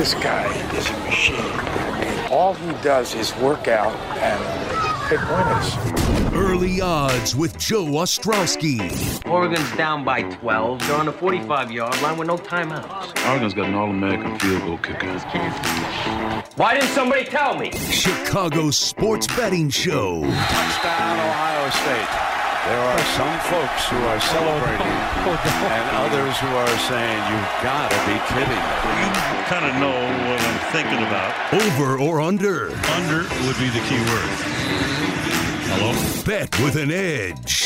This guy is a machine. All he does is work out and pick winners. Early odds with Joe Ostrowski. Oregon's down by 12. They're on the 45 yard line with no timeouts. Oregon's got an All American field goal kicker. Why didn't somebody tell me? Chicago Sports Betting Show. Touchdown, Ohio State. There are some folks who are celebrating and others who are saying, you've got to be kidding. You kind of know what I'm thinking about. Over or under? Under would be the key word. Hello? Bet with an edge.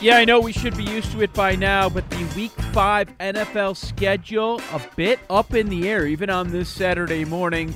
Yeah, I know we should be used to it by now, but the Week 5 NFL schedule a bit up in the air, even on this Saturday morning,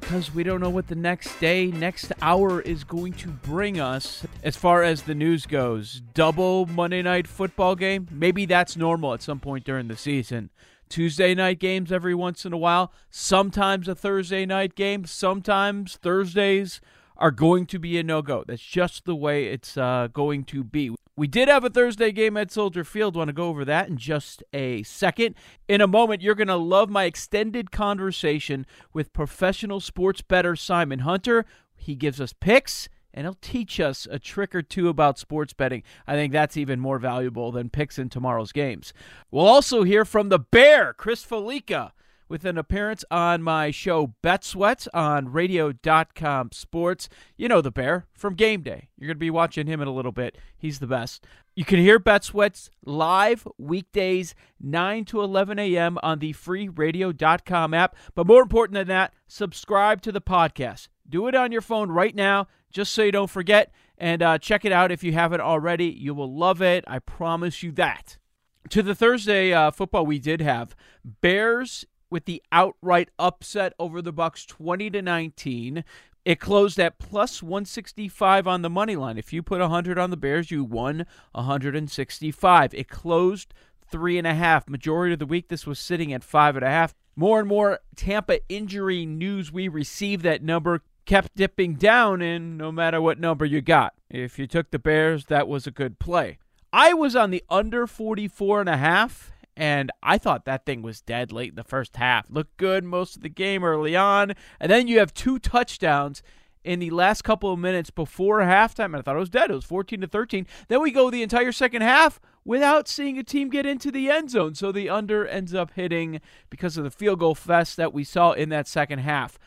because we don't know what the next day, next hour is going to bring us as far as the news goes. Double Monday night football game, maybe that's normal at some point during the season. Tuesday night games every once in a while, sometimes a Thursday night game, sometimes Thursdays are going to be a no go. That's just the way it's uh, going to be. We did have a Thursday game at Soldier Field. Want to go over that in just a second. In a moment, you're going to love my extended conversation with professional sports bettor Simon Hunter. He gives us picks and he'll teach us a trick or two about sports betting. I think that's even more valuable than picks in tomorrow's games. We'll also hear from the Bear, Chris Fallica with an appearance on my show Bet Sweats on radio.com sports. You know the bear from game day. You're going to be watching him in a little bit. He's the best. You can hear Bet Sweats live weekdays 9 to 11 a.m. on the free radio.com app. But more important than that, subscribe to the podcast. Do it on your phone right now just so you don't forget. And uh, check it out if you haven't already. You will love it. I promise you that. To the Thursday uh, football we did have Bears with the outright upset over the Bucks 20 to 19. It closed at plus 165 on the money line. If you put 100 on the Bears, you won 165. It closed three and a half. Majority of the week, this was sitting at five and a half. More and more Tampa injury news we received. That number kept dipping down, and no matter what number you got, if you took the Bears, that was a good play. I was on the under 44 and a half and I thought that thing was dead late in the first half. Looked good most of the game early on, and then you have two touchdowns in the last couple of minutes before halftime, and I thought it was dead. It was 14 to 13. Then we go the entire second half without seeing a team get into the end zone. So the under ends up hitting because of the field goal fest that we saw in that second half.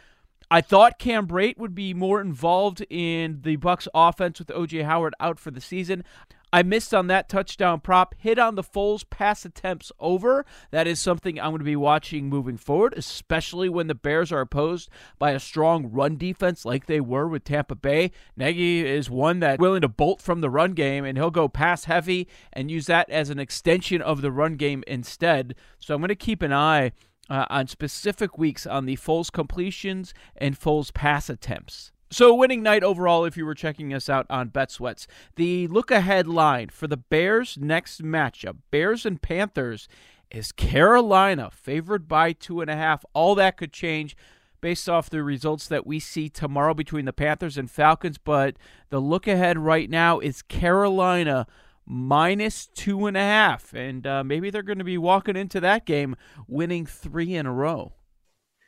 I thought Cam Brate would be more involved in the Bucks offense with OJ Howard out for the season. I missed on that touchdown prop. Hit on the Foles pass attempts over. That is something I'm going to be watching moving forward, especially when the Bears are opposed by a strong run defense like they were with Tampa Bay. Nagy is one that willing to bolt from the run game, and he'll go pass heavy and use that as an extension of the run game instead. So I'm going to keep an eye uh, on specific weeks on the Foles completions and Foles pass attempts. So, winning night overall, if you were checking us out on Bet Sweats. The look ahead line for the Bears' next matchup, Bears and Panthers, is Carolina favored by two and a half. All that could change. based off the results that we see tomorrow between the Panthers and Falcons. But the look ahead right now is Carolina minus two and a half. And uh, maybe they're going to be walking into that game winning three in a row.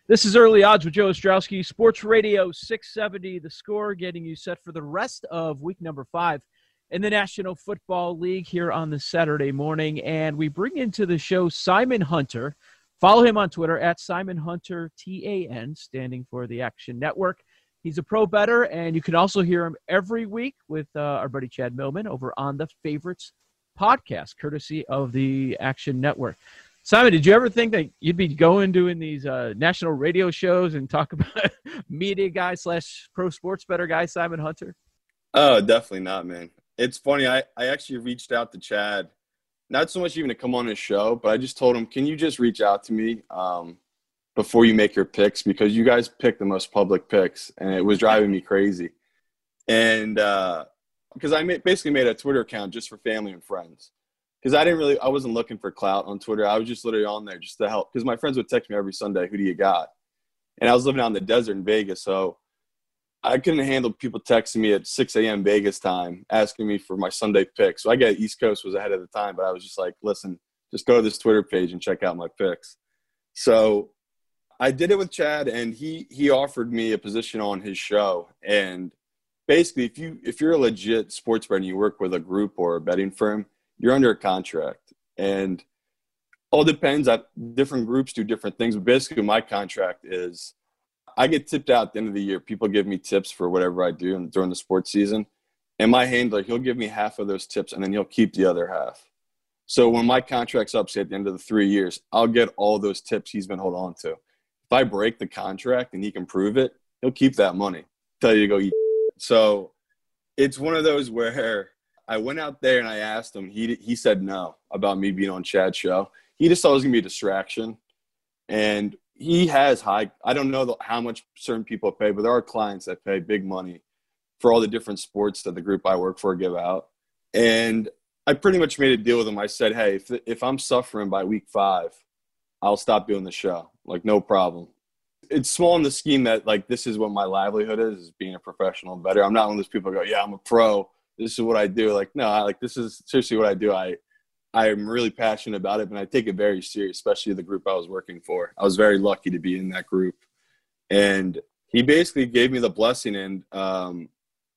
This is Early Odds with Joe Ostrowski, Sports Radio 670, the score, getting you set for the rest of week number five in the National Football League here on the Saturday morning. And we bring into the show Simon Hunter. Follow him on Twitter at Simon Hunter TAN, standing for the Action Network. He's a pro bettor, and you can also hear him every week with uh, our buddy Chad Millman over on the Favorites podcast, courtesy of the Action Network. Simon, did you ever think that you'd be going doing these uh, national radio shows and talk about media guy slash pro sports bettor guy Simon Hunter? Oh, definitely not, man it's funny. I, I actually reached out to Chad, not so much even to come on his show, but I just told him, can you just reach out to me um, before you make your picks? Because you guys pick the most public picks, and it was driving me crazy. And because uh, I basically made a Twitter account just for family and friends. Because I didn't really, I wasn't looking for clout on Twitter. I was just literally on there just to help. Because my friends would text me every Sunday, who do you got? And I was living out in the desert in Vegas. So I couldn't handle people texting me at 6 a.m. Vegas time asking me for my Sunday pick. So I get East Coast was ahead of the time, but I was just like, listen, just go to this Twitter page and check out my picks. So I did it with Chad, and he he offered me a position on his show. And basically, if you if you're a legit sports bettor and you work with a group or a betting firm, you're under a contract, and all depends. That different groups do different things. But basically, my contract is I get tipped out at the end of the year. People give me tips for whatever I do during the sports season. And my handler, he'll give me half of those tips and then he'll keep the other half. So when my contract's up, say at the end of the three years, I'll get all those tips he's been holding on to. If I break the contract and he can prove it, he'll keep that money. Tell you to go eat. So it's one of those where I went out there and I asked him. He he said no about me being on Chad's show. He just thought it was gonna be a distraction. And he has high. I don't know how much certain people pay, but there are clients that pay big money for all the different sports that the group I work for give out. And I pretty much made a deal with him. I said, "Hey, if if I'm suffering by week five, I'll stop doing the show. Like, no problem." It's small in the scheme that like this is what my livelihood is, is being a professional bettor. I'm not one of those people who go, "Yeah, I'm a pro. This is what I do." Like, no, I, like this is seriously what I do. I I'm really passionate about it, and I take it very serious, especially the group I was working for. I was very lucky to be in that group, and he basically gave me the blessing. And um,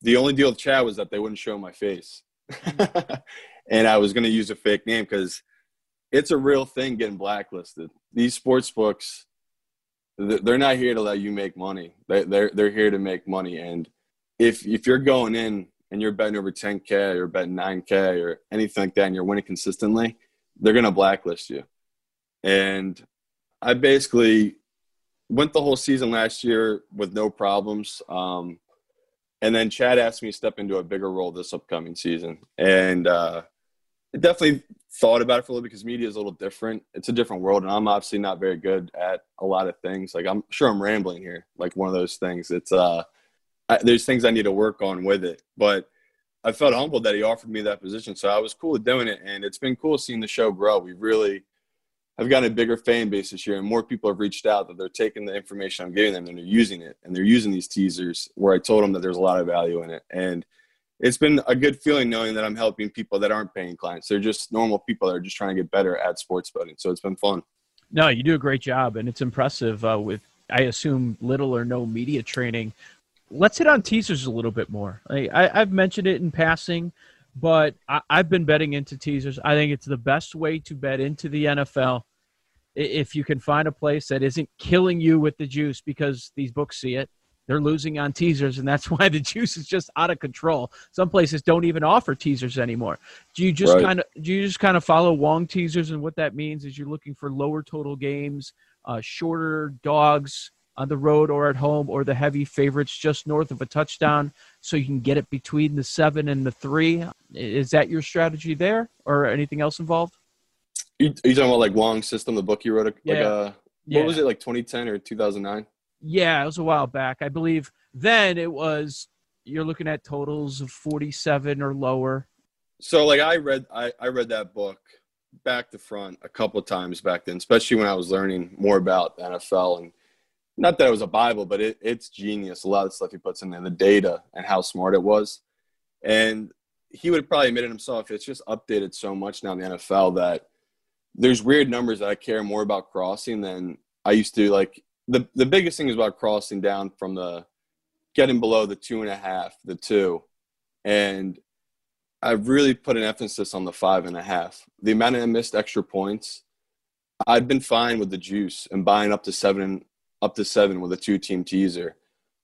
the only deal with Chad was that they wouldn't show my face, and I was going to use a fake name because it's a real thing getting blacklisted. These sports books, they're not here to let you make money. They're they're here to make money, and if if you're going in and you're betting over 10K or betting 9K or anything like that and you're winning consistently, they're going to blacklist you. And I basically went the whole season last year with no problems. Um, and then Chad asked me to step into a bigger role this upcoming season. And uh, I definitely thought about it for a little because media is a little different. It's a different world. And I'm obviously not very good at a lot of things. Like I'm sure I'm rambling here, like one of those things. It's, uh, I, there's things I need to work on with it. But I felt humbled that he offered me that position, so I was cool with doing it, and it's been cool seeing the show grow. We really have gotten a bigger fan base this year, and more people have reached out that they're taking the information I'm giving them and they're using it, and they're using these teasers where I told them that there's a lot of value in it, and it's been a good feeling knowing that I'm helping people that aren't paying clients. They're just normal people that are just trying to get better at sports betting. So it's been fun. No, you do a great job, and it's impressive uh, with I assume little or no media training let's hit on teasers a little bit more. I, have mentioned it in passing, but I, I've been betting into teasers. I think it's the best way to bet into the NFL if you can find a place that isn't killing you with the juice because these books see it. They're losing on teasers, and that's why the juice is just out of control. Some places don't even offer teasers anymore. Do you just right. kind of do you just kind of follow Wong teasers, and what that means is you're looking for lower total games, uh, shorter dogs, on the road or at home, or the heavy favorites just north of a touchdown, so you can get it between the seven and the three. Is that your strategy there, or anything else involved? Are you, talking about like Wong system, the book you wrote? Like, yeah. Uh, what yeah. was it like 2010 or 2009? Yeah, it was a while back. I believe then it was you're looking at totals of 47 or lower. So like I read I, I read that book back to front a couple of times back then, especially when I was learning more about the NFL and not that it was a Bible, but it, it's genius. A lot of stuff he puts in there, the data and how smart it was. And he would probably admit it himself. It's just updated so much now in the NFL that there's weird numbers that I care more about crossing than I used to. Like the the biggest thing is about crossing down from the getting below the two and a half, the two, and I've really put an emphasis on the five and a half. The amount of missed extra points, I've been fine with the juice and buying up to seven up to seven with a two team teaser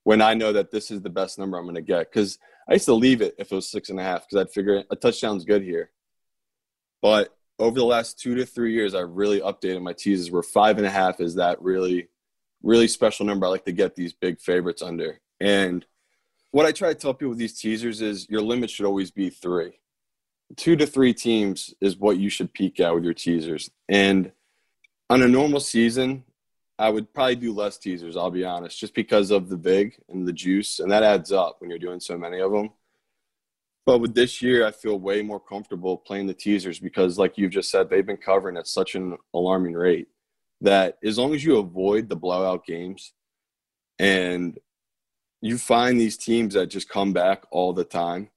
when I know that this is the best number I'm going to get. Because I used to leave it if it was six and a half because I'd figure a touchdown's good here. But over the last two to three years, I've really updated my teasers where five and a half is that really, really special number I like to get these big favorites under. And what I try to tell people with these teasers is your limit should always be three. Two to three teams is what you should peak at with your teasers. And on a normal season, I would probably do less teasers, I'll be honest, just because of the big and the juice, and that adds up when you're doing so many of them. But with this year, I feel way more comfortable playing the teasers because, like you've just said, they've been covering at such an alarming rate that as long as you avoid the blowout games and you find these teams that just come back all the time,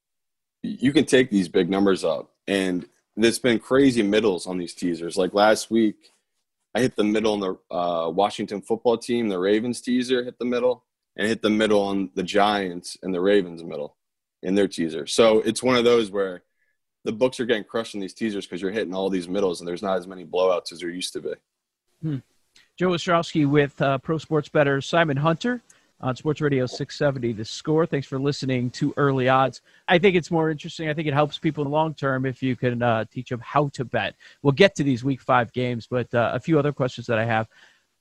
you can take these big numbers up. And there's been crazy middles on these teasers. Like last week, I hit the middle on the uh, Washington football team, the Ravens teaser hit the middle, and hit the middle on the Giants and the Ravens middle in their teaser. So it's one of those where the books are getting crushed in these teasers because you're hitting all these middles, and there's not as many blowouts as there used to be. Hmm. Joe Ostrowski with uh, Pro Sports Bettor Simon Hunter on Sports Radio 670 The Score. Thanks for listening to Early Odds. I think it's more interesting. I think it helps people in the long term if you can uh, teach them how to bet. We'll get to these week five games, but uh, a few other questions that I have.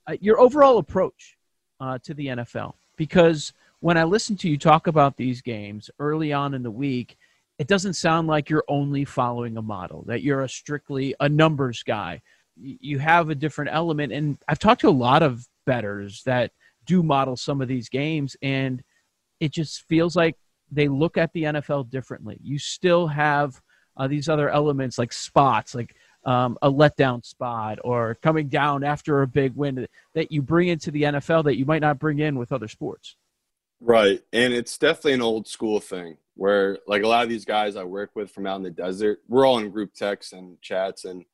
Uh, your overall approach uh, to the NFL, because when I listen to you talk about these games early on in the week, it doesn't sound like you're only following a model, that you're a strictly a numbers guy. You have a different element. And I've talked to a lot of bettors that – do model some of these games, and it just feels like they look at the NFL differently. You still have uh, these other elements like spots, like um, a letdown spot or coming down after a big win that you bring into the NFL that you might not bring in with other sports. Right. And it's definitely an old school thing where, like, a lot of these guys I work with from out in the desert, we're all in group texts and chats, and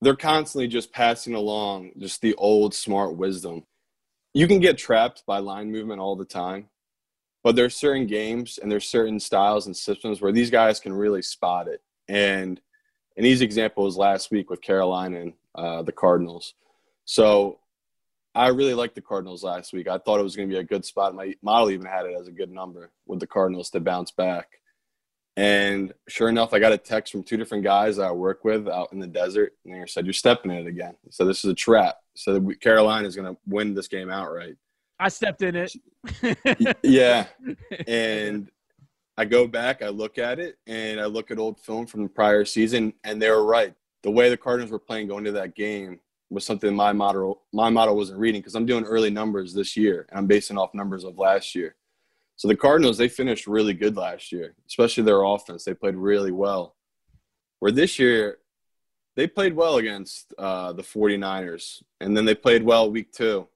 they're constantly just passing along just the old smart wisdom you can get trapped by line movement all the time, but there's certain games and there's certain styles and systems where these guys can really spot it. And an easy example was last week with Carolina and uh, the Cardinals. So I really liked the Cardinals last week. I thought it was going to be a good spot. My model even had it as a good number with the Cardinals to bounce back. And sure enough, I got a text from two different guys that I work with out in the desert, and they said, "You're stepping in it again." So this is a trap. So Carolina is going to win this game outright. I stepped in it. yeah, and I go back, I look at it, and I look at old film from the prior season, and they were right. The way the Cardinals were playing going into that game was something my model my model wasn't reading because I'm doing early numbers this year, and I'm basing off numbers of last year. So the Cardinals, they finished really good last year, especially their offense. They played really well. Where this year, they played well against uh, the 49ers, and then they played well week two.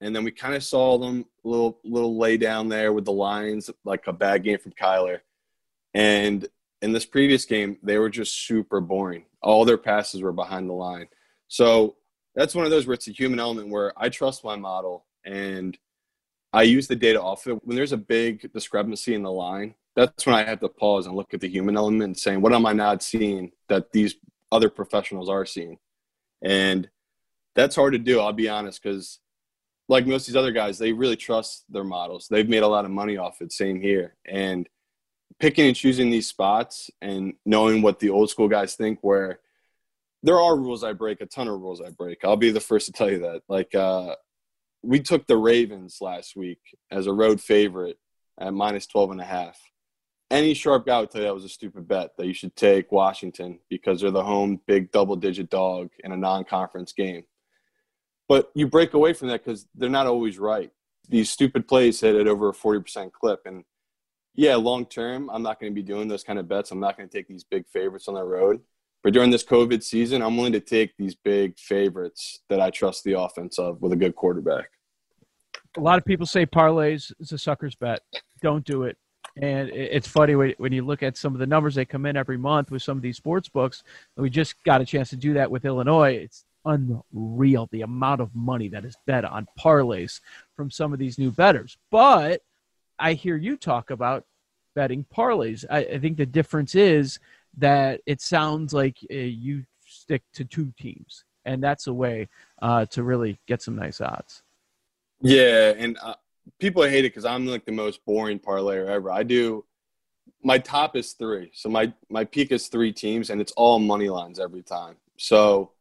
And then we kind of saw them a little, little lay down there with the Lions, like a bad game from Kyler. And in this previous game, they were just super boring. All their passes were behind the line. So that's one of those where it's a human element where I trust my model and I use the data off it. When there's a big discrepancy in the line, that's when I have to pause and look at the human element saying, what am I not seeing that these other professionals are seeing? And that's hard to do, I'll be honest, because like most of these other guys, they really trust their models. They've made a lot of money off it, same here. And picking and choosing these spots and knowing what the old school guys think, where there are rules I break, a ton of rules I break. I'll be the first to tell you that. Like, uh, we took the Ravens last week as a road favorite at minus 12 and a half. Any sharp guy would tell you that was a stupid bet that you should take Washington because they're the home big double digit dog in a non conference game. But you break away from that because they're not always right. These stupid plays hit at over a 40% clip. And yeah, long term, I'm not going to be doing those kind of bets. I'm not going to take these big favorites on the road. But during this COVID season, I'm willing to take these big favorites that I trust the offense of with a good quarterback. A lot of people say parlays is a sucker's bet. Don't do it. And it's funny when you look at some of the numbers that come in every month with some of these sports books. We just got a chance to do that with Illinois. It's unreal the amount of money that is bet on parlays from some of these new bettors. But I hear you talk about betting parlays. I, I think the difference is that it sounds like uh, you stick to two teams, and that's a way uh, to really get some nice odds. Yeah, and uh, people hate it because I'm like the most boring parlayer ever. I do my top is three, so my my peak is three teams, and it's all money lines every time. So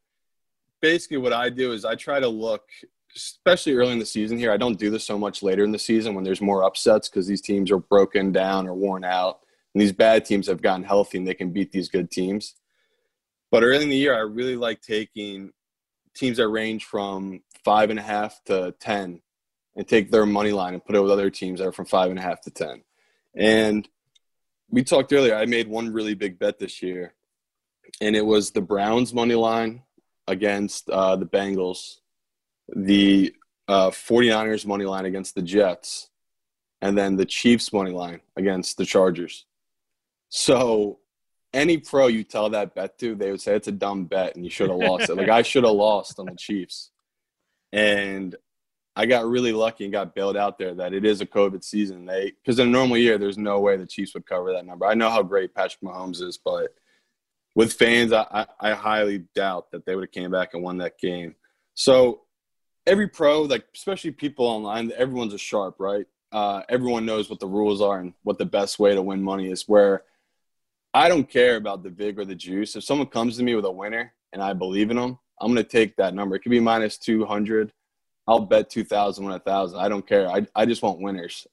basically, what I do is I try to look, especially early in the season. Here, I don't do this so much later in the season when there's more upsets because these teams are broken down or worn out, and these bad teams have gotten healthy and they can beat these good teams. But early in the year, I really like taking teams that range from five and a half to ten and take their money line and put it with other teams that are from five and a half to ten. And we talked earlier. I made one really big bet this year, and it was the Browns money line against uh, the Bengals, the uh, 49ers money line against the Jets, and then the Chiefs money line against the Chargers. So any pro you tell that bet to, they would say it's a dumb bet and you should have lost it. Like I should have lost on the Chiefs. And I got really lucky and got bailed out there that it is a COVID season. They because in a normal year, there's no way the Chiefs would cover that number. I know how great Patrick Mahomes is, but with fans, I, I, I highly doubt that they would have came back and won that game. So every pro, like especially people online, everyone's a sharp, right? Uh, everyone knows what the rules are and what the best way to win money is. Where I don't care about the vig or the juice. If someone comes to me with a winner and I believe in them, I'm going to take that number. It could be minus 200 I'll bet 2000 when a thousand. I don't care. I, I just want winners.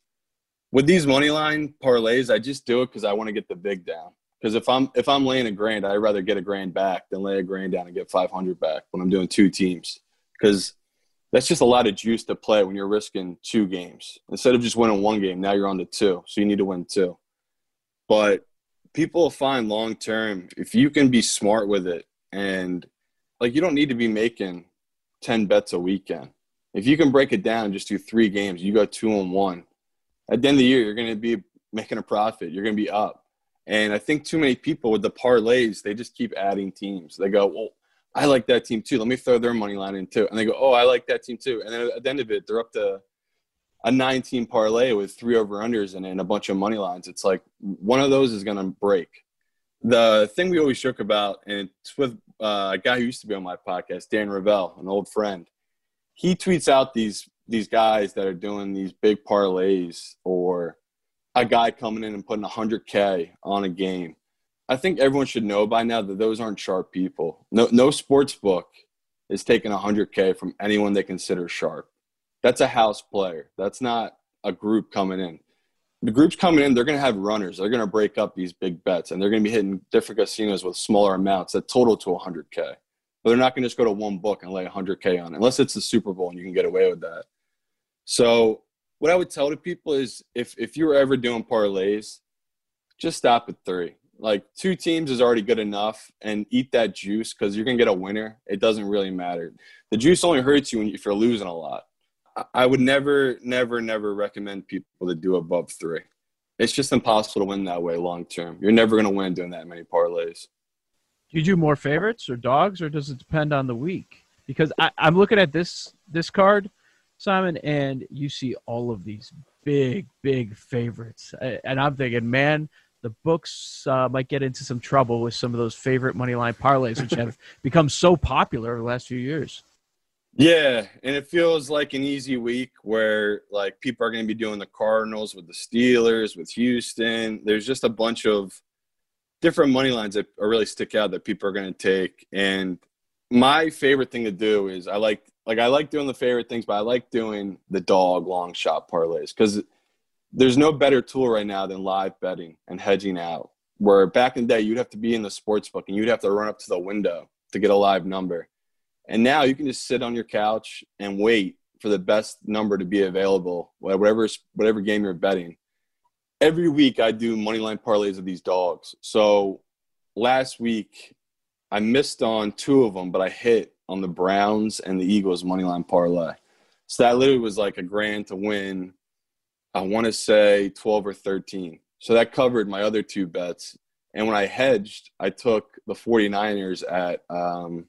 With these money line parlays, I just do it because I want to get the big down. Because if I'm if I'm laying a grand, I'd rather get a grand back than lay a grand down and get 500 back when I'm doing two teams. Because that's just a lot of juice to play when you're risking two games instead of just winning one game. Now you're on to two, so you need to win two. But people find long term if you can be smart with it and like you don't need to be making 10 bets a weekend if you can break it down and just do three games, you go two and one. At the end of the year, you're going to be making a profit. You're going to be up. And I think too many people with the parlays, they just keep adding teams. They go, well, I like that team too. Let me throw their money line in too. And they go, oh, I like that team too. And then at the end of it, they're up to a nine team parlay with three over unders and, and a bunch of money lines. It's like one of those is going to break. The thing we always joke about, and it's with uh, a guy who used to be on my podcast, Dan Ravel, an old friend he tweets out these these guys that are doing these big parlays or a guy coming in and putting 100k on a game i think everyone should know by now that those aren't sharp people no no sports book is taking 100k from anyone they consider sharp that's a house player that's not a group coming in the groups coming in they're going to have runners they're going to break up these big bets and they're going to be hitting different casinos with smaller amounts that total to 100k but they're not going to just go to one book and lay 100K on it, unless it's the Super Bowl and you can get away with that. So, what I would tell to people is if, if you were ever doing parlays, just stop at three. Like two teams is already good enough and eat that juice because you're going to get a winner. It doesn't really matter. The juice only hurts you if you're losing a lot. I would never, never, never recommend people to do above three. It's just impossible to win that way long term. You're never going to win doing that many parlays. Do you do more favorites or dogs, or does it depend on the week? Because I, I'm looking at this this card, Simon, and you see all of these big, big favorites, and I'm thinking, man, the books uh, might get into some trouble with some of those favorite money line parlays, which have become so popular over the last few years. Yeah, and it feels like an easy week where like people are going to be doing the Cardinals with the Steelers, with Houston. There's just a bunch of different money lines that are really stick out that people are going to take. And my favorite thing to do is I like like I like doing the favorite things, but I like doing the dog long shot parlays because there's no better tool right now than live betting and hedging out. Where back in the day you'd have to be in the sports book and you'd have to run up to the window to get a live number. And now you can just sit on your couch and wait for the best number to be available, whatever whatever game you're betting every week I do money line parlays of these dogs. So last week I missed on two of them, but I hit on the Browns and the Eagles money line parlay. So that literally was like a grand to win. I want to say 12 or 13. So that covered my other two bets. And when I hedged, I took the 49ers at, um,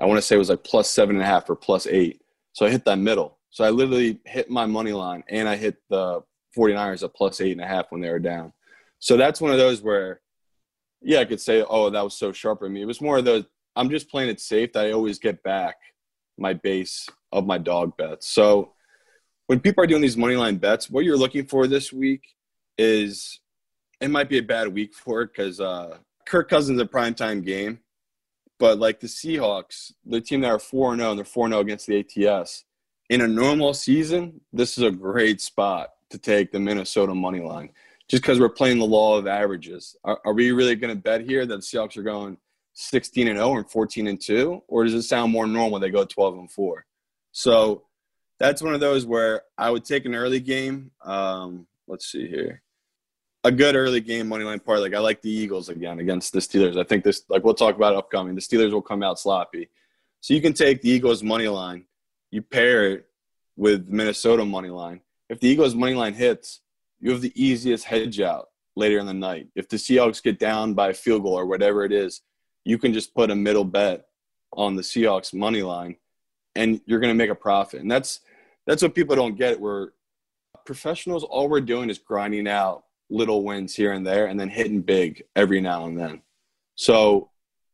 I want to say it was like plus seven and a half or plus eight. So I hit that middle. So I literally hit my money line and I hit the 49ers at plus eight and a half when they were down. So that's one of those where, yeah, I could say, oh, that was so sharp of me. It was more of those, I'm just playing it safe that I always get back my base of my dog bets. So when people are doing these money line bets, what you're looking for this week is it might be a bad week for it because uh, Kirk Cousins a primetime game, but like the Seahawks, the team that are four zero and they're four zero against the ATS. In a normal season, this is a great spot to take the Minnesota money line, just because we're playing the law of averages. Are, are we really going to bet here that the Seahawks are going 16 and 0 and 14 and 2, or does it sound more normal they go 12 and 4? So that's one of those where I would take an early game. Um, let's see here a good early game money line part. Like I like the Eagles again against the Steelers. I think this like we'll talk about upcoming. The Steelers will come out sloppy. So you can take the Eagles money line, you pair it with Minnesota money line. If the Eagles money line hits, you have the easiest hedge out later in the night. If the Seahawks get down by a field goal or whatever it is, you can just put a middle bet on the Seahawks money line and you're going to make a profit. And that's that's what people don't get where professionals all we're doing is grinding out little wins here and there and then hitting big every now and then. So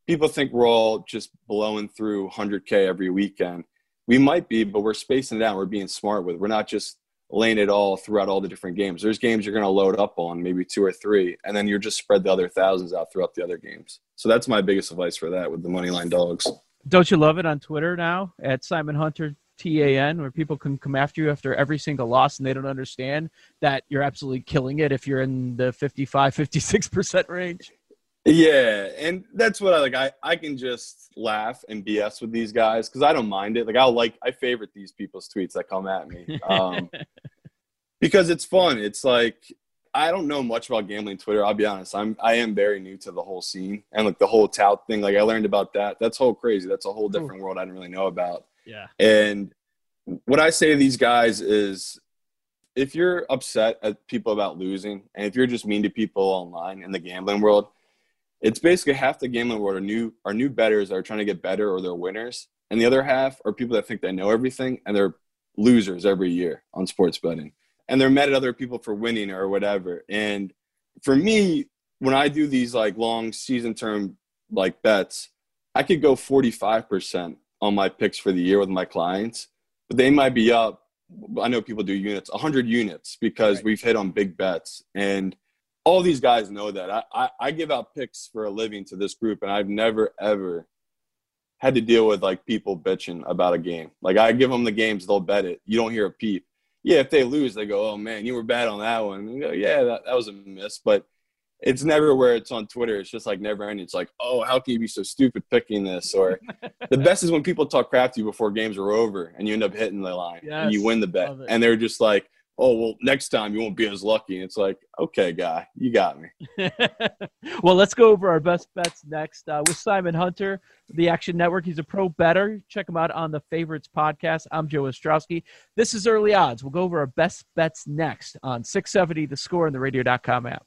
people think we're all just blowing through 100K every weekend. We might be, but we're spacing it out. We're being smart with it. We're not just laying it all throughout all the different games. There's games you're going to load up on, maybe two or three, and then you're just spread the other thousands out throughout the other games. So that's my biggest advice for that with the money line dogs. Don't you love it on Twitter now at Simon Hunter TAN, where people can come after you after every single loss and they don't understand that you're absolutely killing it if you're in the 55, 56% range. Yeah, and that's what I like. I, I can just laugh and BS with these guys because I don't mind it. Like I'll like I favorite these people's tweets that come at me um, because it's fun. It's like I don't know much about gambling Twitter. I'll be honest. I'm I am very new to the whole scene and like the whole tout thing. Like I learned about that. That's whole crazy. That's a whole different world I didn't really know about. Yeah. And what I say to these guys is if you're upset at people about losing and if you're just mean to people online in the gambling world, it's basically half the gambling world are new are new bettors that are trying to get better or they're winners. And the other half are people that think they know everything and they're losers every year on sports betting. And they're mad at other people for winning or whatever. And for me, when I do these like long season term like bets, I could go 45% on my picks for the year with my clients, but they might be up. I know people do units, 100 units because right. we've hit on big bets. And all these guys know that. I, I, I give out picks for a living to this group, and I've never, ever had to deal with like people bitching about a game. Like I give them the games, they'll bet it. You don't hear a peep. Yeah, if they lose, they go, "Oh man, you were bad on that one." Go, yeah, that, that was a miss. But it's never where it's on Twitter. It's just like never ending. It's like, oh, how can you be so stupid picking this? Or the best is when people talk crap to you before games are over and you end up hitting the line yes, and you win the bet. And they're just like, oh, well, next time you won't be as lucky. And it's like, okay, guy, you got me. well, let's go over our best bets next uh, with Simon Hunter, the Action Network. He's a pro bettor. Check him out on the Favorites podcast. I'm Joe Ostrowski. This is Early Odds. We'll go over our best bets next on 670 The Score and the radio.com app.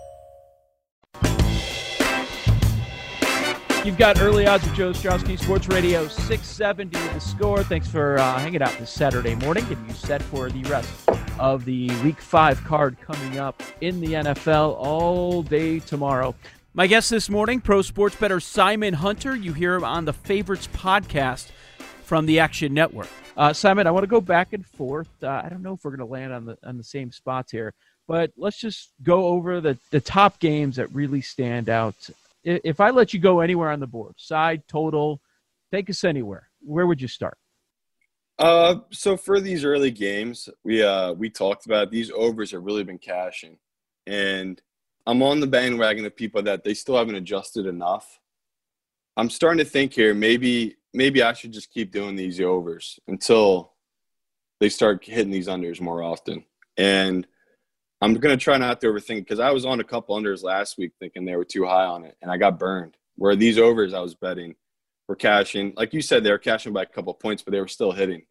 You've got early odds with Joe Ostrowski, Sports Radio 670 the score. Thanks for uh, hanging out this Saturday morning, getting you set for the rest of the week five card coming up in the NFL all day tomorrow. My guest this morning, pro sports bettor Simon Hunter. You hear him on the Favorites podcast from the Action Network. Uh, Simon, I want to go back and forth. Uh, I don't know if we're going to land on the on the same spots here, but let's just go over the, the top games that really stand out if I let you go anywhere on the board, side, total, take us anywhere. Where would you start? Uh, so for these early games, we uh we talked about these overs have really been cashing, and I'm on the bandwagon of people that they still haven't adjusted enough. I'm starting to think here maybe maybe I should just keep doing these overs until they start hitting these unders more often. And I'm gonna try not to overthink because I was on a couple unders last week thinking they were too high on it, and I got burned. Where these overs I was betting were cashing, like you said, they were cashing by a couple points, but they were still hitting.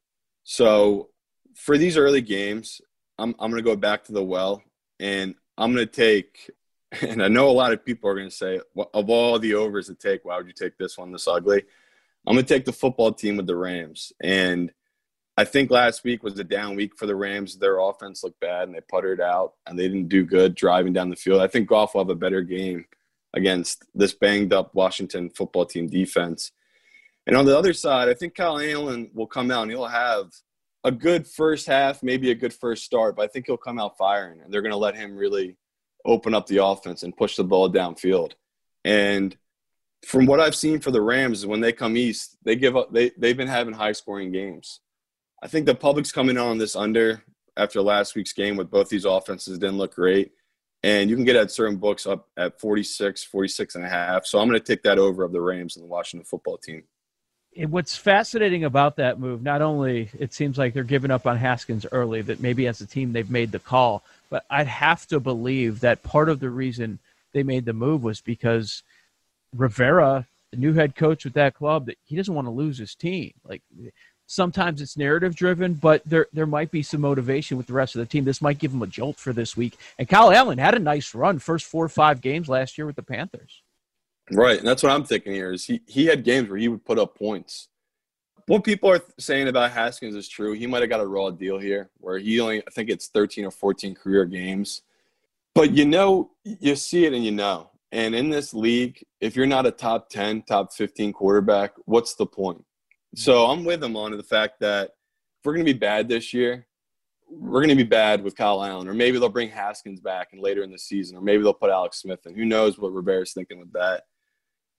So for these early games, I'm I'm gonna go back to the well, and I'm gonna take. And I know a lot of people are gonna say, of all the overs to take, why would you take this one this ugly? I'm gonna take the football team with the Rams, and I think last week was a down week for the Rams. Their offense looked bad and they puttered out and they didn't do good driving down the field. I think Goff will have a better game against this banged up Washington football team defense. And on the other side, I think Kyle Allen will come out and he'll have a good first half, maybe a good first start, but I think he'll come out firing and they're going to let him really open up the offense and push the ball downfield. And from what I've seen for the Rams, when they come east, they give up. They they've been having high scoring games. I think the public's coming on this under after last week's game with both these offenses didn't look great. And you can get at certain books up at 46, 46 and a half. So I'm going to take that over of the Rams and the Washington football team. What's fascinating about that move, not only it seems like they're giving up on Haskins early, that maybe as a team they've made the call, but I'd have to believe that part of the reason they made the move was because Rivera, the new head coach with that club, that he doesn't want to lose his team. Like Sometimes it's narrative driven, but there there might be some motivation with the rest of the team. This might give them a jolt for this week. And Kyle Allen had a nice run, first four or five games last year with the Panthers. Right, and that's what I'm thinking here. Is he he had games where he would put up points. What people are saying about Haskins is true. He might have got a raw deal here, where he only I think it's 13 or 14 career games. But you know, you see it and you know. And in this league, if you're not a top 10, top 15 quarterback, what's the point? So I'm with him on the fact that if we're going to be bad this year, we're going to be bad with Kyle Allen, or maybe they'll bring Haskins back and later in the season, or maybe they'll put Alex Smith in. Who knows what Rivera's thinking with that?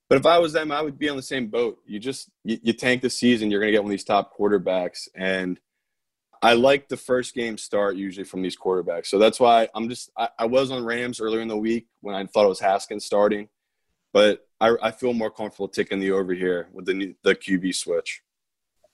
But if I was them, I would be on the same boat. You just you, you tank the season, you're going to get one of these top quarterbacks, and I like the first game start usually from these quarterbacks. So that's why I'm just I, I was on Rams earlier in the week when I thought it was Haskins starting, but I, I feel more comfortable taking the over here with the the QB switch.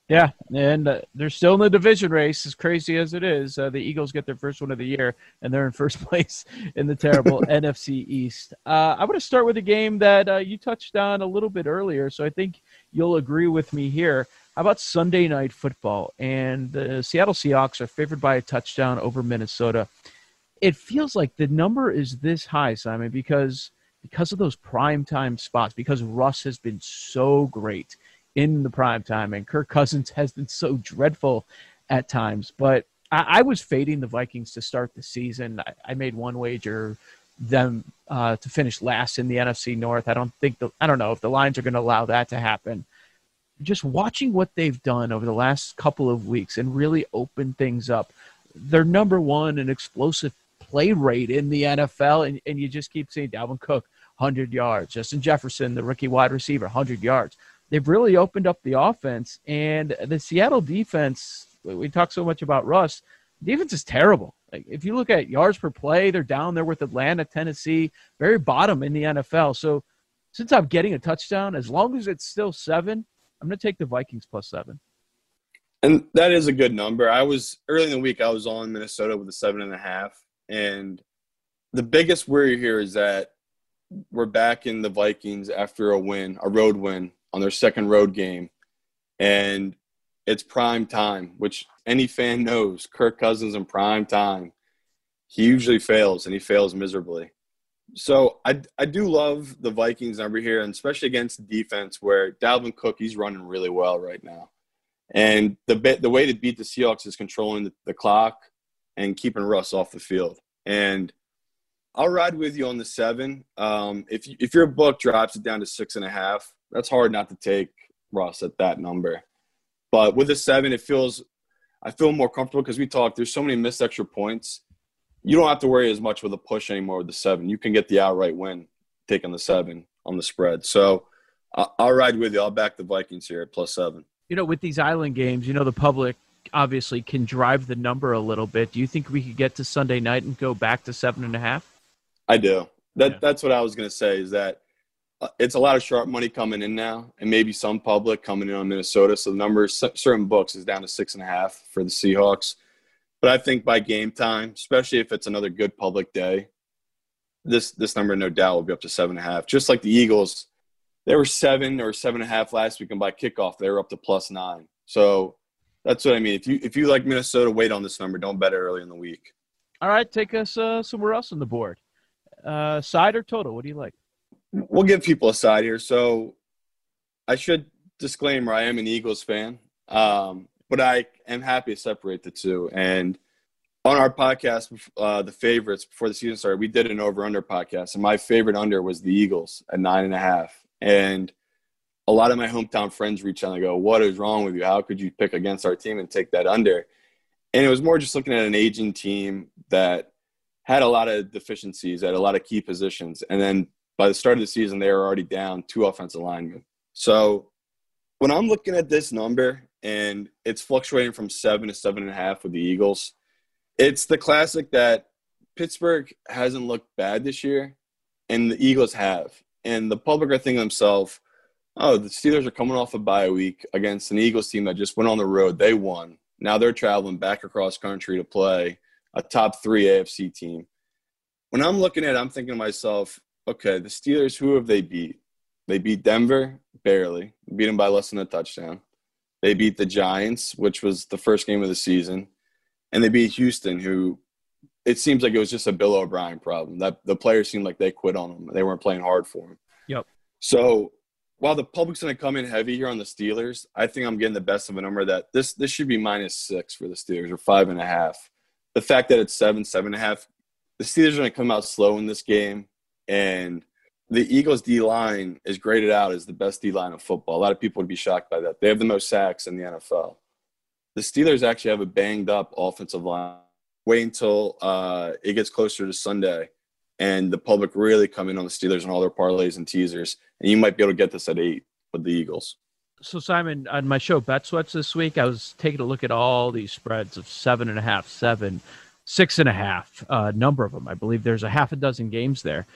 Yeah, and uh, they're still in the division race, as crazy as it is. Uh, the Eagles get their first one of the year, and they're in first place in the terrible NFC East. Uh, I want to start with a game that uh, you touched on a little bit earlier, so I think you'll agree with me here. How about Sunday Night Football? And the Seattle Seahawks are favored by a touchdown over Minnesota. It feels like the number is this high, Simon, because because of those prime time spots, because Russ has been so great in the prime time, and Kirk Cousins has been so dreadful at times. But I, I was fading the Vikings to start the season. I, I made one wager them uh, to finish last in the NFC North. I don't think the I don't know if the Lions are going to allow that to happen. Just watching what they've done over the last couple of weeks and really open things up. They're number one in explosive play rate in the NFL, and, and you just keep seeing Dalvin Cook, 100 yards. Justin Jefferson, the rookie wide receiver, 100 yards. They've really opened up the offense. And the Seattle defense, we talk so much about Russ, defense is terrible. Like if you look at yards per play, they're down there with Atlanta, Tennessee, very bottom in the NFL. So since I'm getting a touchdown, as long as it's still seven, I'm going to take the Vikings plus seven. And that is a good number. I was early in the week, I was on Minnesota with a seven and a half. And the biggest worry here is that we're back in the Vikings after a win, a road win on their second road game. And it's prime time, which any fan knows. Kirk Cousins in prime time, he usually fails and he fails miserably. So I I do love the Vikings number here, and especially against defense where Dalvin Cook he's running really well right now, and the the way to beat the Seahawks is controlling the, the clock and keeping Russ off the field. And I'll ride with you on the seven. Um, if you, if your book drops it down to six and a half, that's hard not to take Russ at that number. But with a seven, it feels I feel more comfortable because we talked. There's so many missed extra points. You don't have to worry as much with a push anymore with the seven. You can get the outright win taking the seven on the spread. So I'll ride with you. I'll back the Vikings here at plus seven. You know, with these island games, you know the public obviously can drive the number a little bit. Do you think we could get to Sunday night and go back to seven and a half? I do. That yeah. that's what I was going to say. Is that uh, it's a lot of sharp money coming in now, and maybe some public coming in on Minnesota. So the number certain books is down to six and a half for the Seahawks. But I think by game time, especially if it's another good public day, this this number no doubt will be up to seven and a half. Just like the Eagles, they were seven or seven and a half last week, and by kickoff they were up to plus nine. So that's what I mean. If you if you like Minnesota, wait on this number. Don't bet it early in the week. All right, take us uh, somewhere else on the board. Uh, side or total? What do you like? we'll give people a side here. So I should disclaimer I am an Eagles fan, um, but I am happy to separate the two. And on our podcast, uh, the favorites before the season started, we did an over under podcast, and my favorite under was the Eagles at nine and a half. And a lot of my hometown friends reach out and go, "What is wrong with you? How could you pick against our team and take that under?" And it was more just looking at an aging team that had a lot of deficiencies at a lot of key positions, and then by the start of the season, they were already down two offensive linemen. So when I'm looking at this number and it's fluctuating from seven to seven and a half with the Eagles, it's the classic that Pittsburgh hasn't looked bad this year and the Eagles have. And the public are thinking themselves, oh, the Steelers are coming off a bye week against an Eagles team that just went on the road. They won. Now they're traveling back across country to play a top three AFC team. When I'm looking at it, I'm thinking to myself, okay, the Steelers, who have they beat? They beat Denver barely, beat them by less than a touchdown. They beat the Giants, which was the first game of the season, and they beat Houston, who it seems like it was just a Bill O'Brien problem. That the players seemed like they quit on him. They weren't playing hard for him. Yep. So while the public's going to come in heavy here on the Steelers, I think I'm getting the best of a number that this this should be minus six for the Steelers or five and a half. The fact that it's seven, seven and a half, the Steelers are going to come out slow in this game. And the Eagles D line is graded out as the best D line of football. A lot of people would be shocked by that. They have the most sacks in the NFL. The Steelers actually have a banged up offensive line. Wait until uh, it gets closer to Sunday and the public really come in on the Steelers and all their parlays and teasers. And you might be able to get this at eight with the Eagles. So, Simon, on my show, Bet Sweats this week, I was taking a look at all these spreads of seven and a half, seven, six and a half, a uh, number of them. I believe there's a half a dozen games there.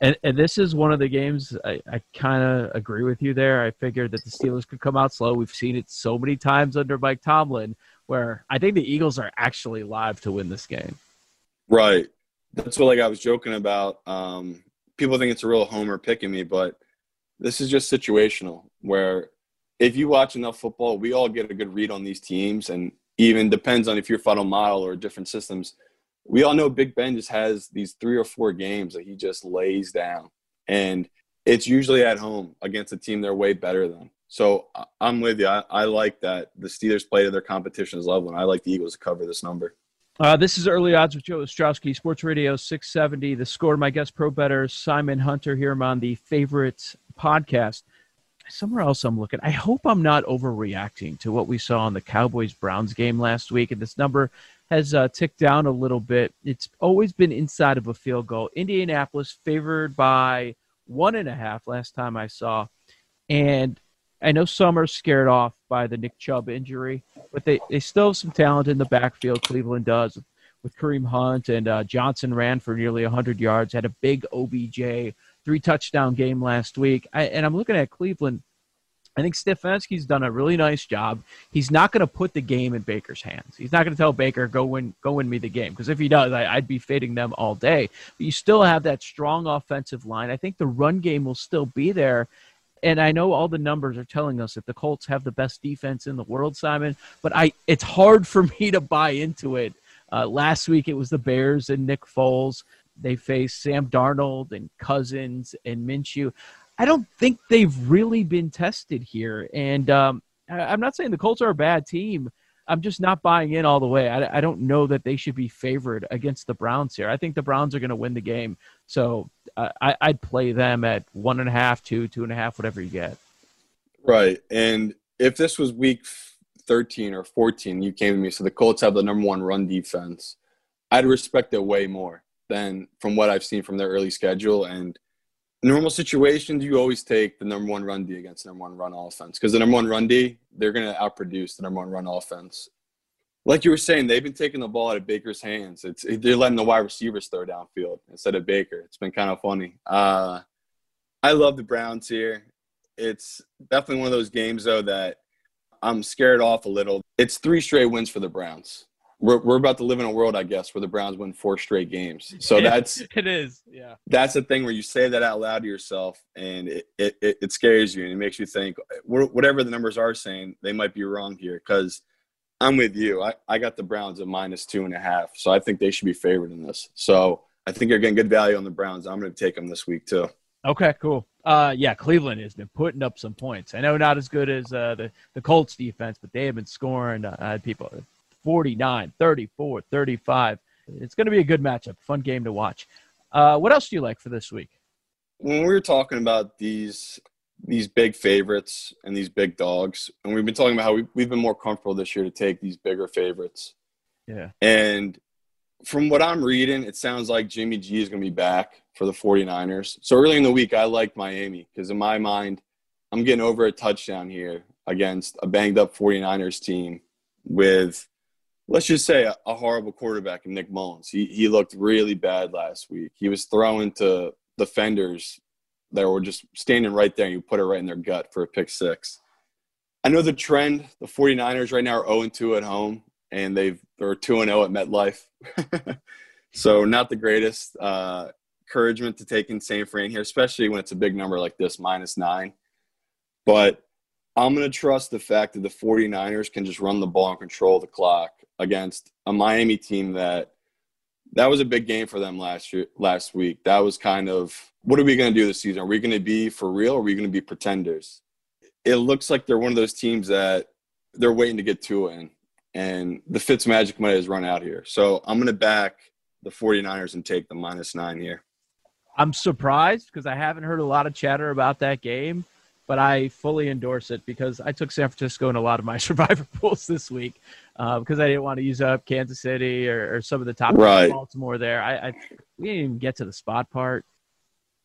And, and this is one of the games I, I kind of agree with you there. I figured that the Steelers could come out slow. We've seen it so many times under Mike Tomlin, where I think the Eagles are actually live to win this game. Right. That's what like I was joking about. Um, people think it's a real homer picking me, but this is just situational. Where if you watch enough football, we all get a good read on these teams, and even depends on if you're funnel model or different systems we all know Big Ben just has these three or four games that he just lays down. And it's usually at home against a team they're way better than. So I'm with you. I, I like that the Steelers play to their competition's level, and I like the Eagles to cover this number. Uh, this is Early Odds with Joe Ostrowski, Sports Radio 670. The score, my guest pro bettor, Simon Hunter, here I'm on the favorite podcast. Somewhere else I'm looking. I hope I'm not overreacting to what we saw in the Cowboys Browns game last week. And this number has uh, ticked down a little bit. It's always been inside of a field goal. Indianapolis favored by one and a half last time I saw. And I know some are scared off by the Nick Chubb injury, but they, they still have some talent in the backfield. Cleveland does with Kareem Hunt and uh, Johnson ran for nearly 100 yards, had a big OBJ three touchdown game last week. I, and I'm looking at Cleveland I think Stefanski's done a really nice job. He's not going to put the game in Baker's hands. He's not going to tell Baker go win, go win me the game because if he does, I, would be fading them all day. But you still have that strong offensive line. I think the run game will still be there. And I know all the numbers are telling us that the Colts have the best defense in the world, Simon. But I, it's hard for me to buy into it. Uh, last week it was the Bears and Nick Foles. They faced Sam Darnold and Cousins and Minshew. I don't think they've really been tested here. And um, I, am not saying the Colts are a bad team. I'm just not buying in all the way. I, I don't know that they should be favored against the Browns here. I think the Browns are going to win the game. So uh, I, I'd play them at one and a half, two, two and a half, whatever you get. Right. And if this was week 13 or 14, you came to me, so the Colts have the number one run defense, I'd respect it way more than from what I've seen from their early schedule. And normal situations, you always take the number one run D against the number one run offense because the number one run D, they're going to outproduce the number one run offense. Like you were saying, they've been taking the ball out of Baker's hands. It's they're letting the wide receivers throw downfield instead of Baker. It's been kind of funny. Uh, I love the Browns here. It's definitely one of those games though that I'm scared off a little. It's three straight wins for the Browns we're, we're about to live in a world, I guess, where the Browns win four straight games. So that's it is, yeah. That's the thing where you say that out loud to yourself, and it it, it scares you, and it makes you think whatever the numbers are saying, they might be wrong here. Because I'm with you, I, I got the Browns at minus two and a half, so I think they should be favored in this. So I think you're getting good value on the Browns. I'm going to take them this week too. Okay, cool. Uh, yeah, Cleveland has been putting up some points. I know not as good as uh, the the Colts defense, but they have been scoring. Uh, I had people 49, 34, 35. It's going to be a good matchup, fun game to watch. Uh, what else do you like for this week? When we were talking about these these big favorites and these big dogs, and we've been talking about how we, we've been more comfortable this year to take these bigger favorites. Yeah. And from what I'm reading, it sounds like Jimmy G is going to be back for the 49ers. So early in the week, I liked Miami because in my mind, I'm getting over a touchdown here against a banged up 49ers team with let's just say a, a, horrible quarterback in Nick Mullens. He he looked really bad last week. He was throwing to defenders that were just standing right there and you put it right in their gut for a pick six. I know the trend, the 49ers right now are 0 2 at home and they've they're 2 0 at MetLife. so not the greatest uh, encouragement to take in San Fran here, especially when it's a big number like this, minus nine. But I'm going to trust the fact that the 49ers can just run the ball and control the clock against a Miami team that that was a big game for them last year last week. That was kind of what are we going to do this season? Are we going to be for real or are we going to be pretenders? It looks like they're one of those teams that they're waiting to get to in and the Fitz magic money has run out here. So I'm going to back the 49ers and take the minus 9 here. I'm surprised because I haven't heard a lot of chatter about that game but I fully endorse it because I took San Francisco in a lot of my survivor pools this week uh, because I didn't want to use up Kansas City or, or some of the top right. Baltimore there. I, I, we didn't even get to the spot part.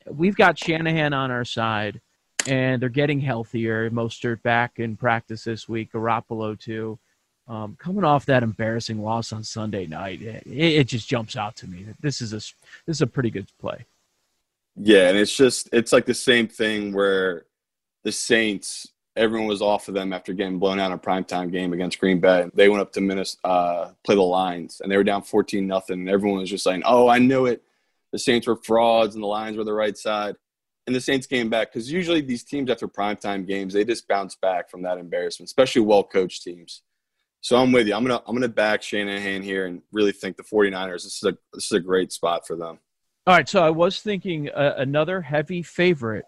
We've got Shanahan on our side, and they're getting healthier. Mostert back in practice this week. Garoppolo too. Um, coming off that embarrassing loss on Sunday night, it, it just jumps out to me that this is a this is a pretty good play. Yeah, and it's just it's like the same thing where the Saints, everyone was off of them after getting blown out in a primetime game against Green Bay. They went up to Minnesota, uh, play the Lions, and they were down 14 nothing. And everyone was just saying, "Oh, I knew it. The Saints were frauds, and the Lions were the right side." And the Saints came back because usually these teams after primetime games they just bounce back from that embarrassment, especially well-coached teams. So I'm with you. I'm gonna I'm gonna back Shanahan here and really think the 49ers. This is a this is a great spot for them. All right, so I was thinking uh, another heavy favorite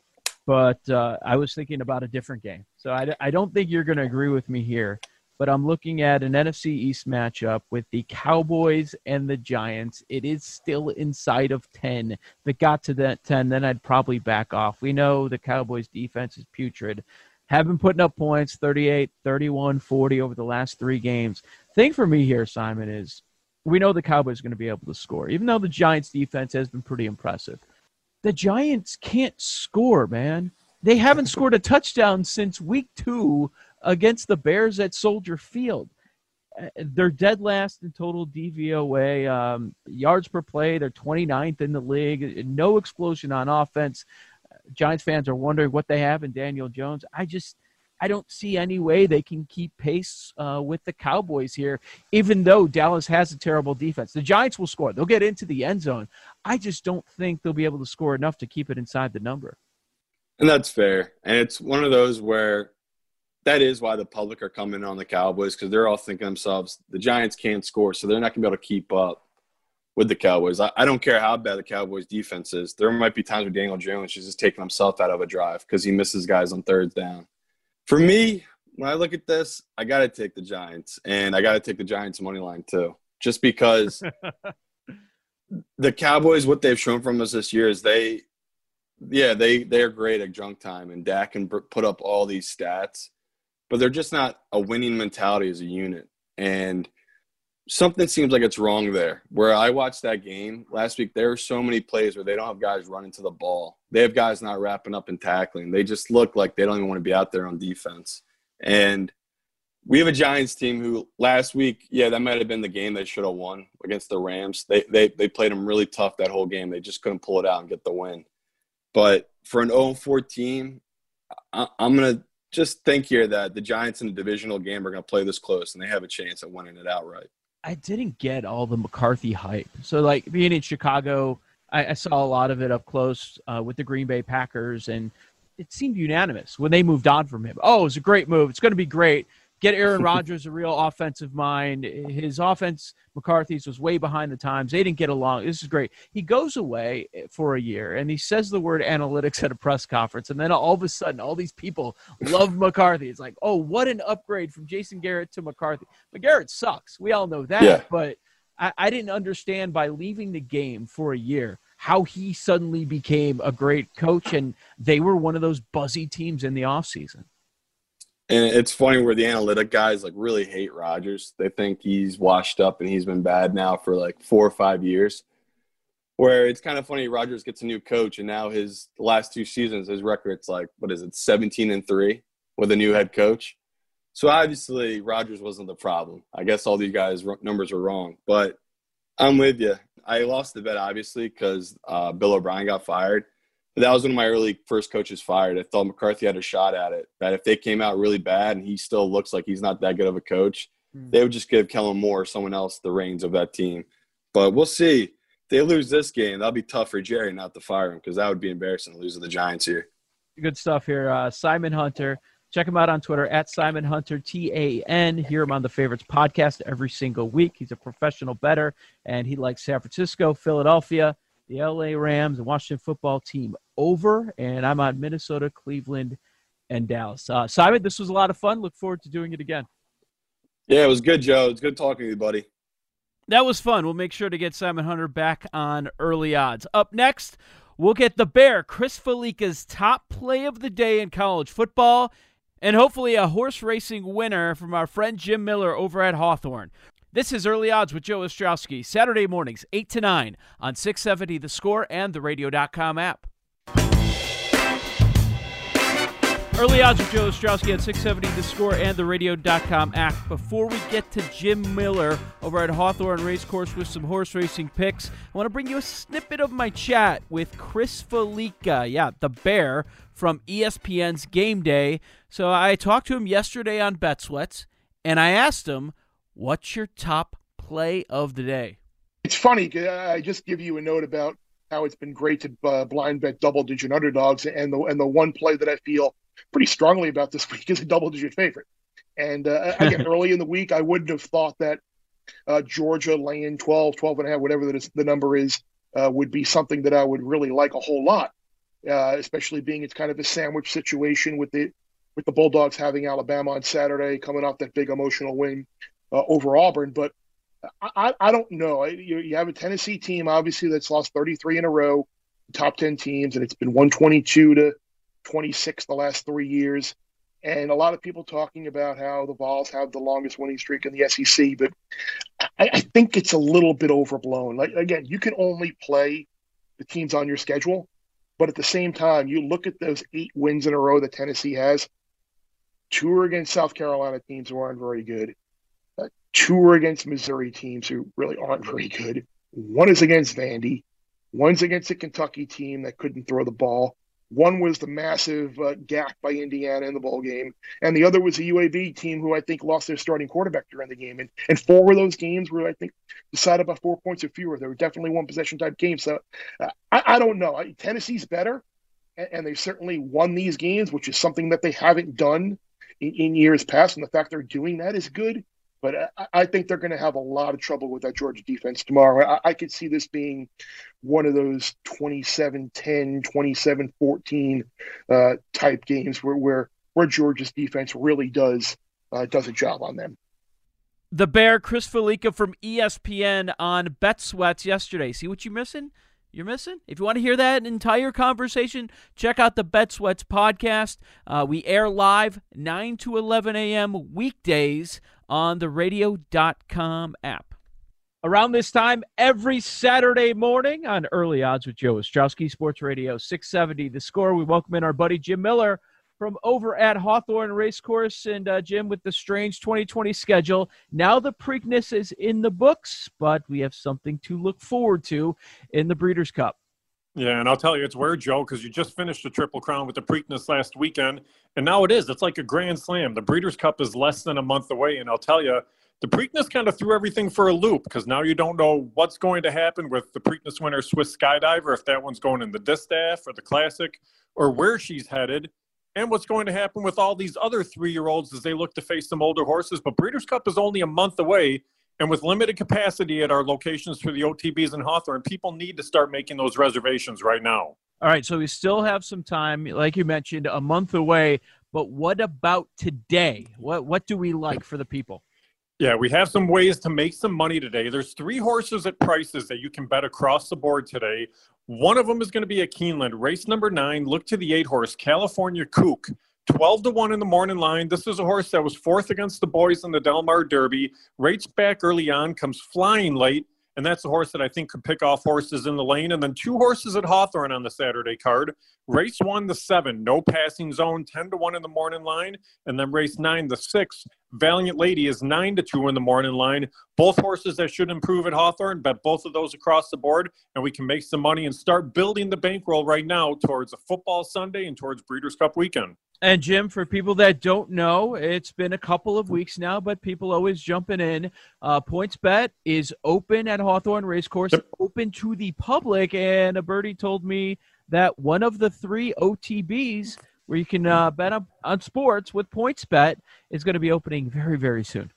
but uh, I was thinking about a different game. So I, I don't think you're going to agree with me here, but I'm looking at an NFC East matchup with the Cowboys and the Giants. It is still inside of 10. If it got to that 10, then I'd probably back off. We know the Cowboys defense is putrid. Have been putting up points 38, 31, 40 over the last three games. Thing for me here, Simon, is we know the Cowboys are going to be able to score, even though the Giants defense has been pretty impressive the Giants can't score, man. They haven't scored a touchdown since week two against the Bears at Soldier Field. Uh, they're dead last in total DVOA. Um, yards per play, they're 29th in the league. No explosion on offense. Giants fans are wondering what they have in Daniel Jones. I just – I don't see any way they can keep pace uh, with the Cowboys here, even though Dallas has a terrible defense. The Giants will score, they'll get into the end zone. I just don't think they'll be able to score enough to keep it inside the number. And that's fair. And it's one of those where that is why the public are coming on the Cowboys because they're all thinking themselves, the Giants can't score, so they're not going to be able to keep up with the Cowboys. I, I, don't care how bad the Cowboys defense is. There might be times where Daniel Jones is just taking himself out of a drive because he misses guys on third down. For me, when I look at this, I got to take the Giants, and I got to take the Giants money line too, just because the Cowboys, what they've shown from us this year is they, yeah, they they're great at junk time, and Dak can put up all these stats, but they're just not a winning mentality as a unit, and something seems like it's wrong there. Where I watched that game last week, there are so many plays where they don't have guys running to the ball. They have guys not wrapping up and tackling. They just look like they don't even want to be out there on defense. And we have a Giants team who last week, yeah, that might have been the game they should have won against the Rams. They they they played them really tough that whole game. They just couldn't pull it out and get the win. But for an 0-4 team, I, I'm gonna just think here that the Giants in the divisional game are gonna play this close and they have a chance at winning it outright. I didn't get all the McCarthy hype. So like being in Chicago, I, I saw a lot of it up close uh, with the Green Bay Packers, and it seemed unanimous when they moved on from him. Oh, it was a great move. It's going to be great. Get Aaron Rodgers a real offensive mind. His offense, McCarthy's, was way behind the times. They didn't get along. This is great. He goes away for a year and he says the word analytics at a press conference. And then all of a sudden, all these people love McCarthy. It's like, oh, what an upgrade from Jason Garrett to McCarthy. But Garrett sucks. We all know that. Yeah. But I, I didn't understand by leaving the game for a year how he suddenly became a great coach. And they were one of those buzzy teams in the offseason. And it's funny where the analytic guys like really hate Rodgers. They think he's washed up and he's been bad now for like four or five years. Where it's kind of funny, Rodgers gets a new coach, and now his last two seasons, his record's like what is it, seventeen and three with a new head coach. So obviously, Rodgers wasn't the problem. I guess all these guys' numbers are wrong, but I'm with you. I lost the bet obviously because uh, Bill O'Brien got fired that was one of my early first coaches fired. I thought McCarthy had a shot at it. That if they came out really bad and he still looks like he's not that good of a coach, mm. they would just give Kellen Moore or someone else the reins of that team. But we'll see. If they lose this game, that'll be tough for Jerry not to fire him because that would be embarrassing to lose to the Giants here. Good stuff here. Uh, Simon Hunter. Check him out on Twitter at Simon Hunter T A N. Hear him on the Favorites podcast every single week. He's a professional bettor, and he likes San Francisco, Philadelphia, the LA Rams, and Washington football team over. And I'm on Minnesota, Cleveland, and Dallas. Uh, Simon, this was a lot of fun. Look forward to doing it again. Yeah, it was good, Joe. It's good talking to you, buddy. That was fun. We'll make sure to get Simon Hunter back on early odds. Up next, we'll get the Bear, Chris Fallica's top play of the day in college football, and hopefully a horse racing winner from our friend Jim Miller over at Hawthorne. This is Early Odds with Joe Ostrowski, Saturday mornings, 8 to 9 on 670 The Score and the Radio.com app. Early Odds with Joe Ostrowski at 670 The Score and the Radio.com app. Before we get to Jim Miller over at Hawthorne Racecourse with some horse racing picks, I want to bring you a snippet of my chat with Chris Fallica, yeah, the bear from ESPN's Game Day. So I talked to him yesterday on Bet Sweats, and I asked him – What's your top play of the day? It's funny. Uh, I just give you a note about how it's been great to uh, blind bet double digit underdogs, and the and the one play that I feel pretty strongly about this week is a double digit favorite. And uh, again, early in the week, I wouldn't have thought that uh, Georgia laying 12, 12 and a half, whatever the, the number is, uh, would be something that I would really like a whole lot, uh, especially being it's kind of a sandwich situation with the with the Bulldogs having Alabama on Saturday, coming off that big emotional win uh, over Auburn. But I, I don't know. You, you have a Tennessee team, obviously, that's lost 33 in a row, top 10 teams, and it's been 122 to 26 the last three years. And a lot of people talking about how the Vols have the longest winning streak in the SEC, but I, I think it's a little bit overblown. Like again, you can only play the teams on your schedule, but at the same time, you look at those eight wins in a row that Tennessee has. Two are against South Carolina teams who aren't very good. Two are against Missouri teams who really aren't very good. One is against Vandy. One's against a Kentucky team that couldn't throw the ball. One was the massive uh, gap by Indiana in the bowl game, and the other was a UAB team who I think lost their starting quarterback during the game. And, and four of those games were, I think, decided by four points or fewer. They were definitely one possession type games. So uh, I, I, don't know. I, Tennessee's better, and, and, they've certainly won these games, which is something that they haven't done in, in years past. And the fact they're doing that is good. But I, I think they're going to have a lot of trouble with that Georgia defense tomorrow. I, I could see this being one of those 27 10, 27 14 uh, type games where, where, where Georgia's defense really does, uh, does a job on them. The Bear, Chris Fallica from ESPN on Bet Sweats yesterday. See what you're missing? You're missing? If you want to hear that entire conversation, check out the Bet Sweats podcast. Uh, we air live 9 to 11 a.m. weekdays on the radio.com app. Around this time, every Saturday morning on Early Odds with Joe Ostrowski, Sports Radio 670. The score, we welcome in our buddy Jim Miller from over at Hawthorne Racecourse. And uh, Jim, with the strange 2020 schedule, now the Preakness is in the books, but we have something to look forward to in the Breeders' Cup. Yeah, and I'll tell you, it's weird, Joe, because you just finished the Triple Crown with the Preakness last weekend, and now it is. It's like a Grand Slam. The Breeders' Cup is less than a month away, and I'll tell you, the Preakness kind of threw everything for a loop because now you don't know what's going to happen with the Preakness winner, Swiss Skydiver, if that one's going in the Distaff or the Classic, or where she's headed and what's going to happen with all these other three year olds as they look to face some older horses. But Breeders' Cup is only a month away. And with limited capacity at our locations for the OTBs in Hawthorne, people need to start making those reservations right now. All right, so we still have some time, like you mentioned, a month away. But what about today? What what do we like for the people? Yeah, we have some ways to make some money today. There's three horses at prices that you can bet across the board today. One of them is going to be a Keeneland. Race number nine, look to the eight horse, California Kook. 12 to 1 in the morning line. This is a horse that was fourth against the boys in the Del Mar Derby. Rates back early on, comes flying late, and that's a horse that I think could pick off horses in the lane. And then two horses at Hawthorne on the Saturday card. Race one, the seven, no passing zone, 10 to 1 in the morning line. And then race nine, the six, Valiant Lady is 9 to 2 in the morning line. Both horses that should improve at Hawthorne, bet both of those across the board, and we can make some money and start building the bankroll right now towards a football Sunday and towards Breeders' Cup weekend. And Jim, for people that don't know, it's been a couple of weeks now, but people always jumping in. Uh, PointsBet is open at Hawthorne Racecourse, yep. open to the public. And a birdie told me that one of the three OTBs where you can uh, bet on, on sports with PointsBet is going to be opening very, very soon.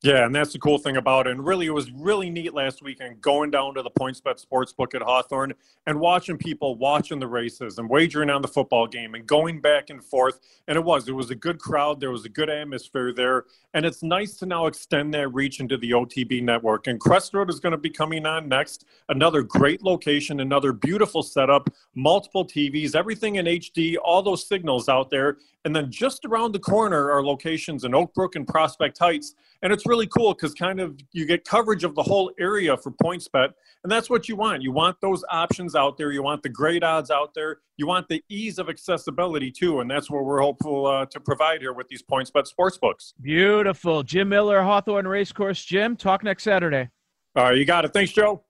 Yeah, and that's the cool thing about it. And really, it was really neat last weekend going down to the PointsBet Sportsbook at Hawthorne and watching people watching the races and wagering on the football game and going back and forth. And it was, it was a good crowd. There was a good atmosphere there. And it's nice to now extend that reach into the OTB network. And Crestwood is going to be coming on next. Another great location, another beautiful setup, multiple TVs, everything in HD, all those signals out there. And then just around the corner are locations in Oakbrook and Prospect Heights. And it's really cool because kind of you get coverage of the whole area for PointsBet. And that's what you want. You want those options out there. You want the great odds out there. You want the ease of accessibility too. And that's what we're hopeful uh, to provide here with these PointsBet sportsbooks. Beautiful. Jim Miller, Hawthorne Racecourse. Jim, talk next Saturday. All right, you got it. Thanks, Joe.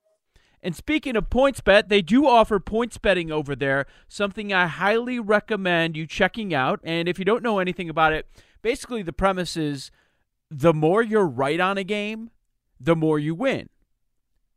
And speaking of PointsBet, they do offer points betting over there, something I highly recommend you checking out. And if you don't know anything about it, basically the premise is the more you're right on a game, the more you win.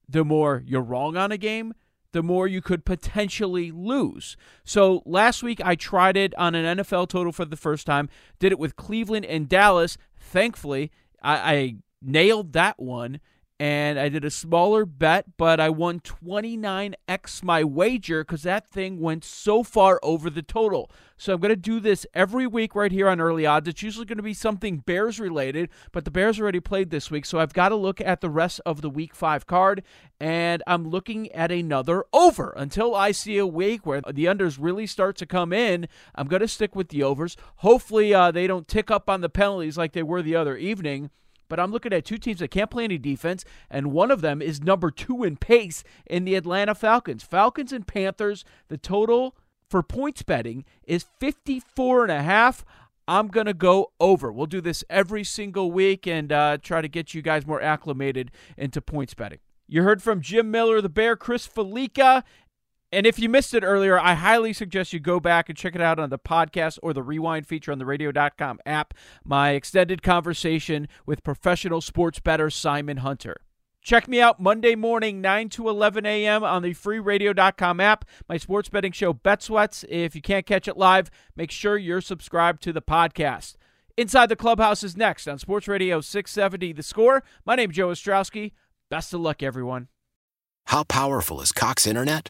The more you're wrong on a game, the more you could potentially lose. So last week I tried it on an NFL total for the first time, did it with Cleveland and Dallas. Thankfully, I, I nailed that one and I did a smaller bet, but I won 29x my wager because that thing went so far over the total. So I'm going to do this every week right here on Early Odds. It's usually going to be something Bears related, but the Bears already played this week, so I've got to look at the rest of the Week 5 card, and I'm looking at another over. Until I see a week where the unders really start to come in, I'm going to stick with the overs. Hopefully, uh, they don't tick up on the penalties like they were the other evening but I'm looking at two teams that can't play any defense, and one of them is number two in pace in the Atlanta Falcons. Falcons and Panthers, the total for points betting is 54 and a half. I'm going to go over. We'll do this every single week and uh, try to get you guys more acclimated into points betting. You heard from Jim Miller, the Bear, Chris Fallica, and if you missed it earlier, I highly suggest you go back and check it out on the podcast or the rewind feature on the radio.com app. My extended conversation with professional sports bettor Simon Hunter. Check me out Monday morning, 9 to 11 a.m. on the free radio.com app. My sports betting show, Bet Sweats. If you can't catch it live, make sure you're subscribed to the podcast. Inside the Clubhouse is next on Sports Radio 670 The Score. My name's Joe Ostrowski. Best of luck, everyone. How powerful is Cox Internet?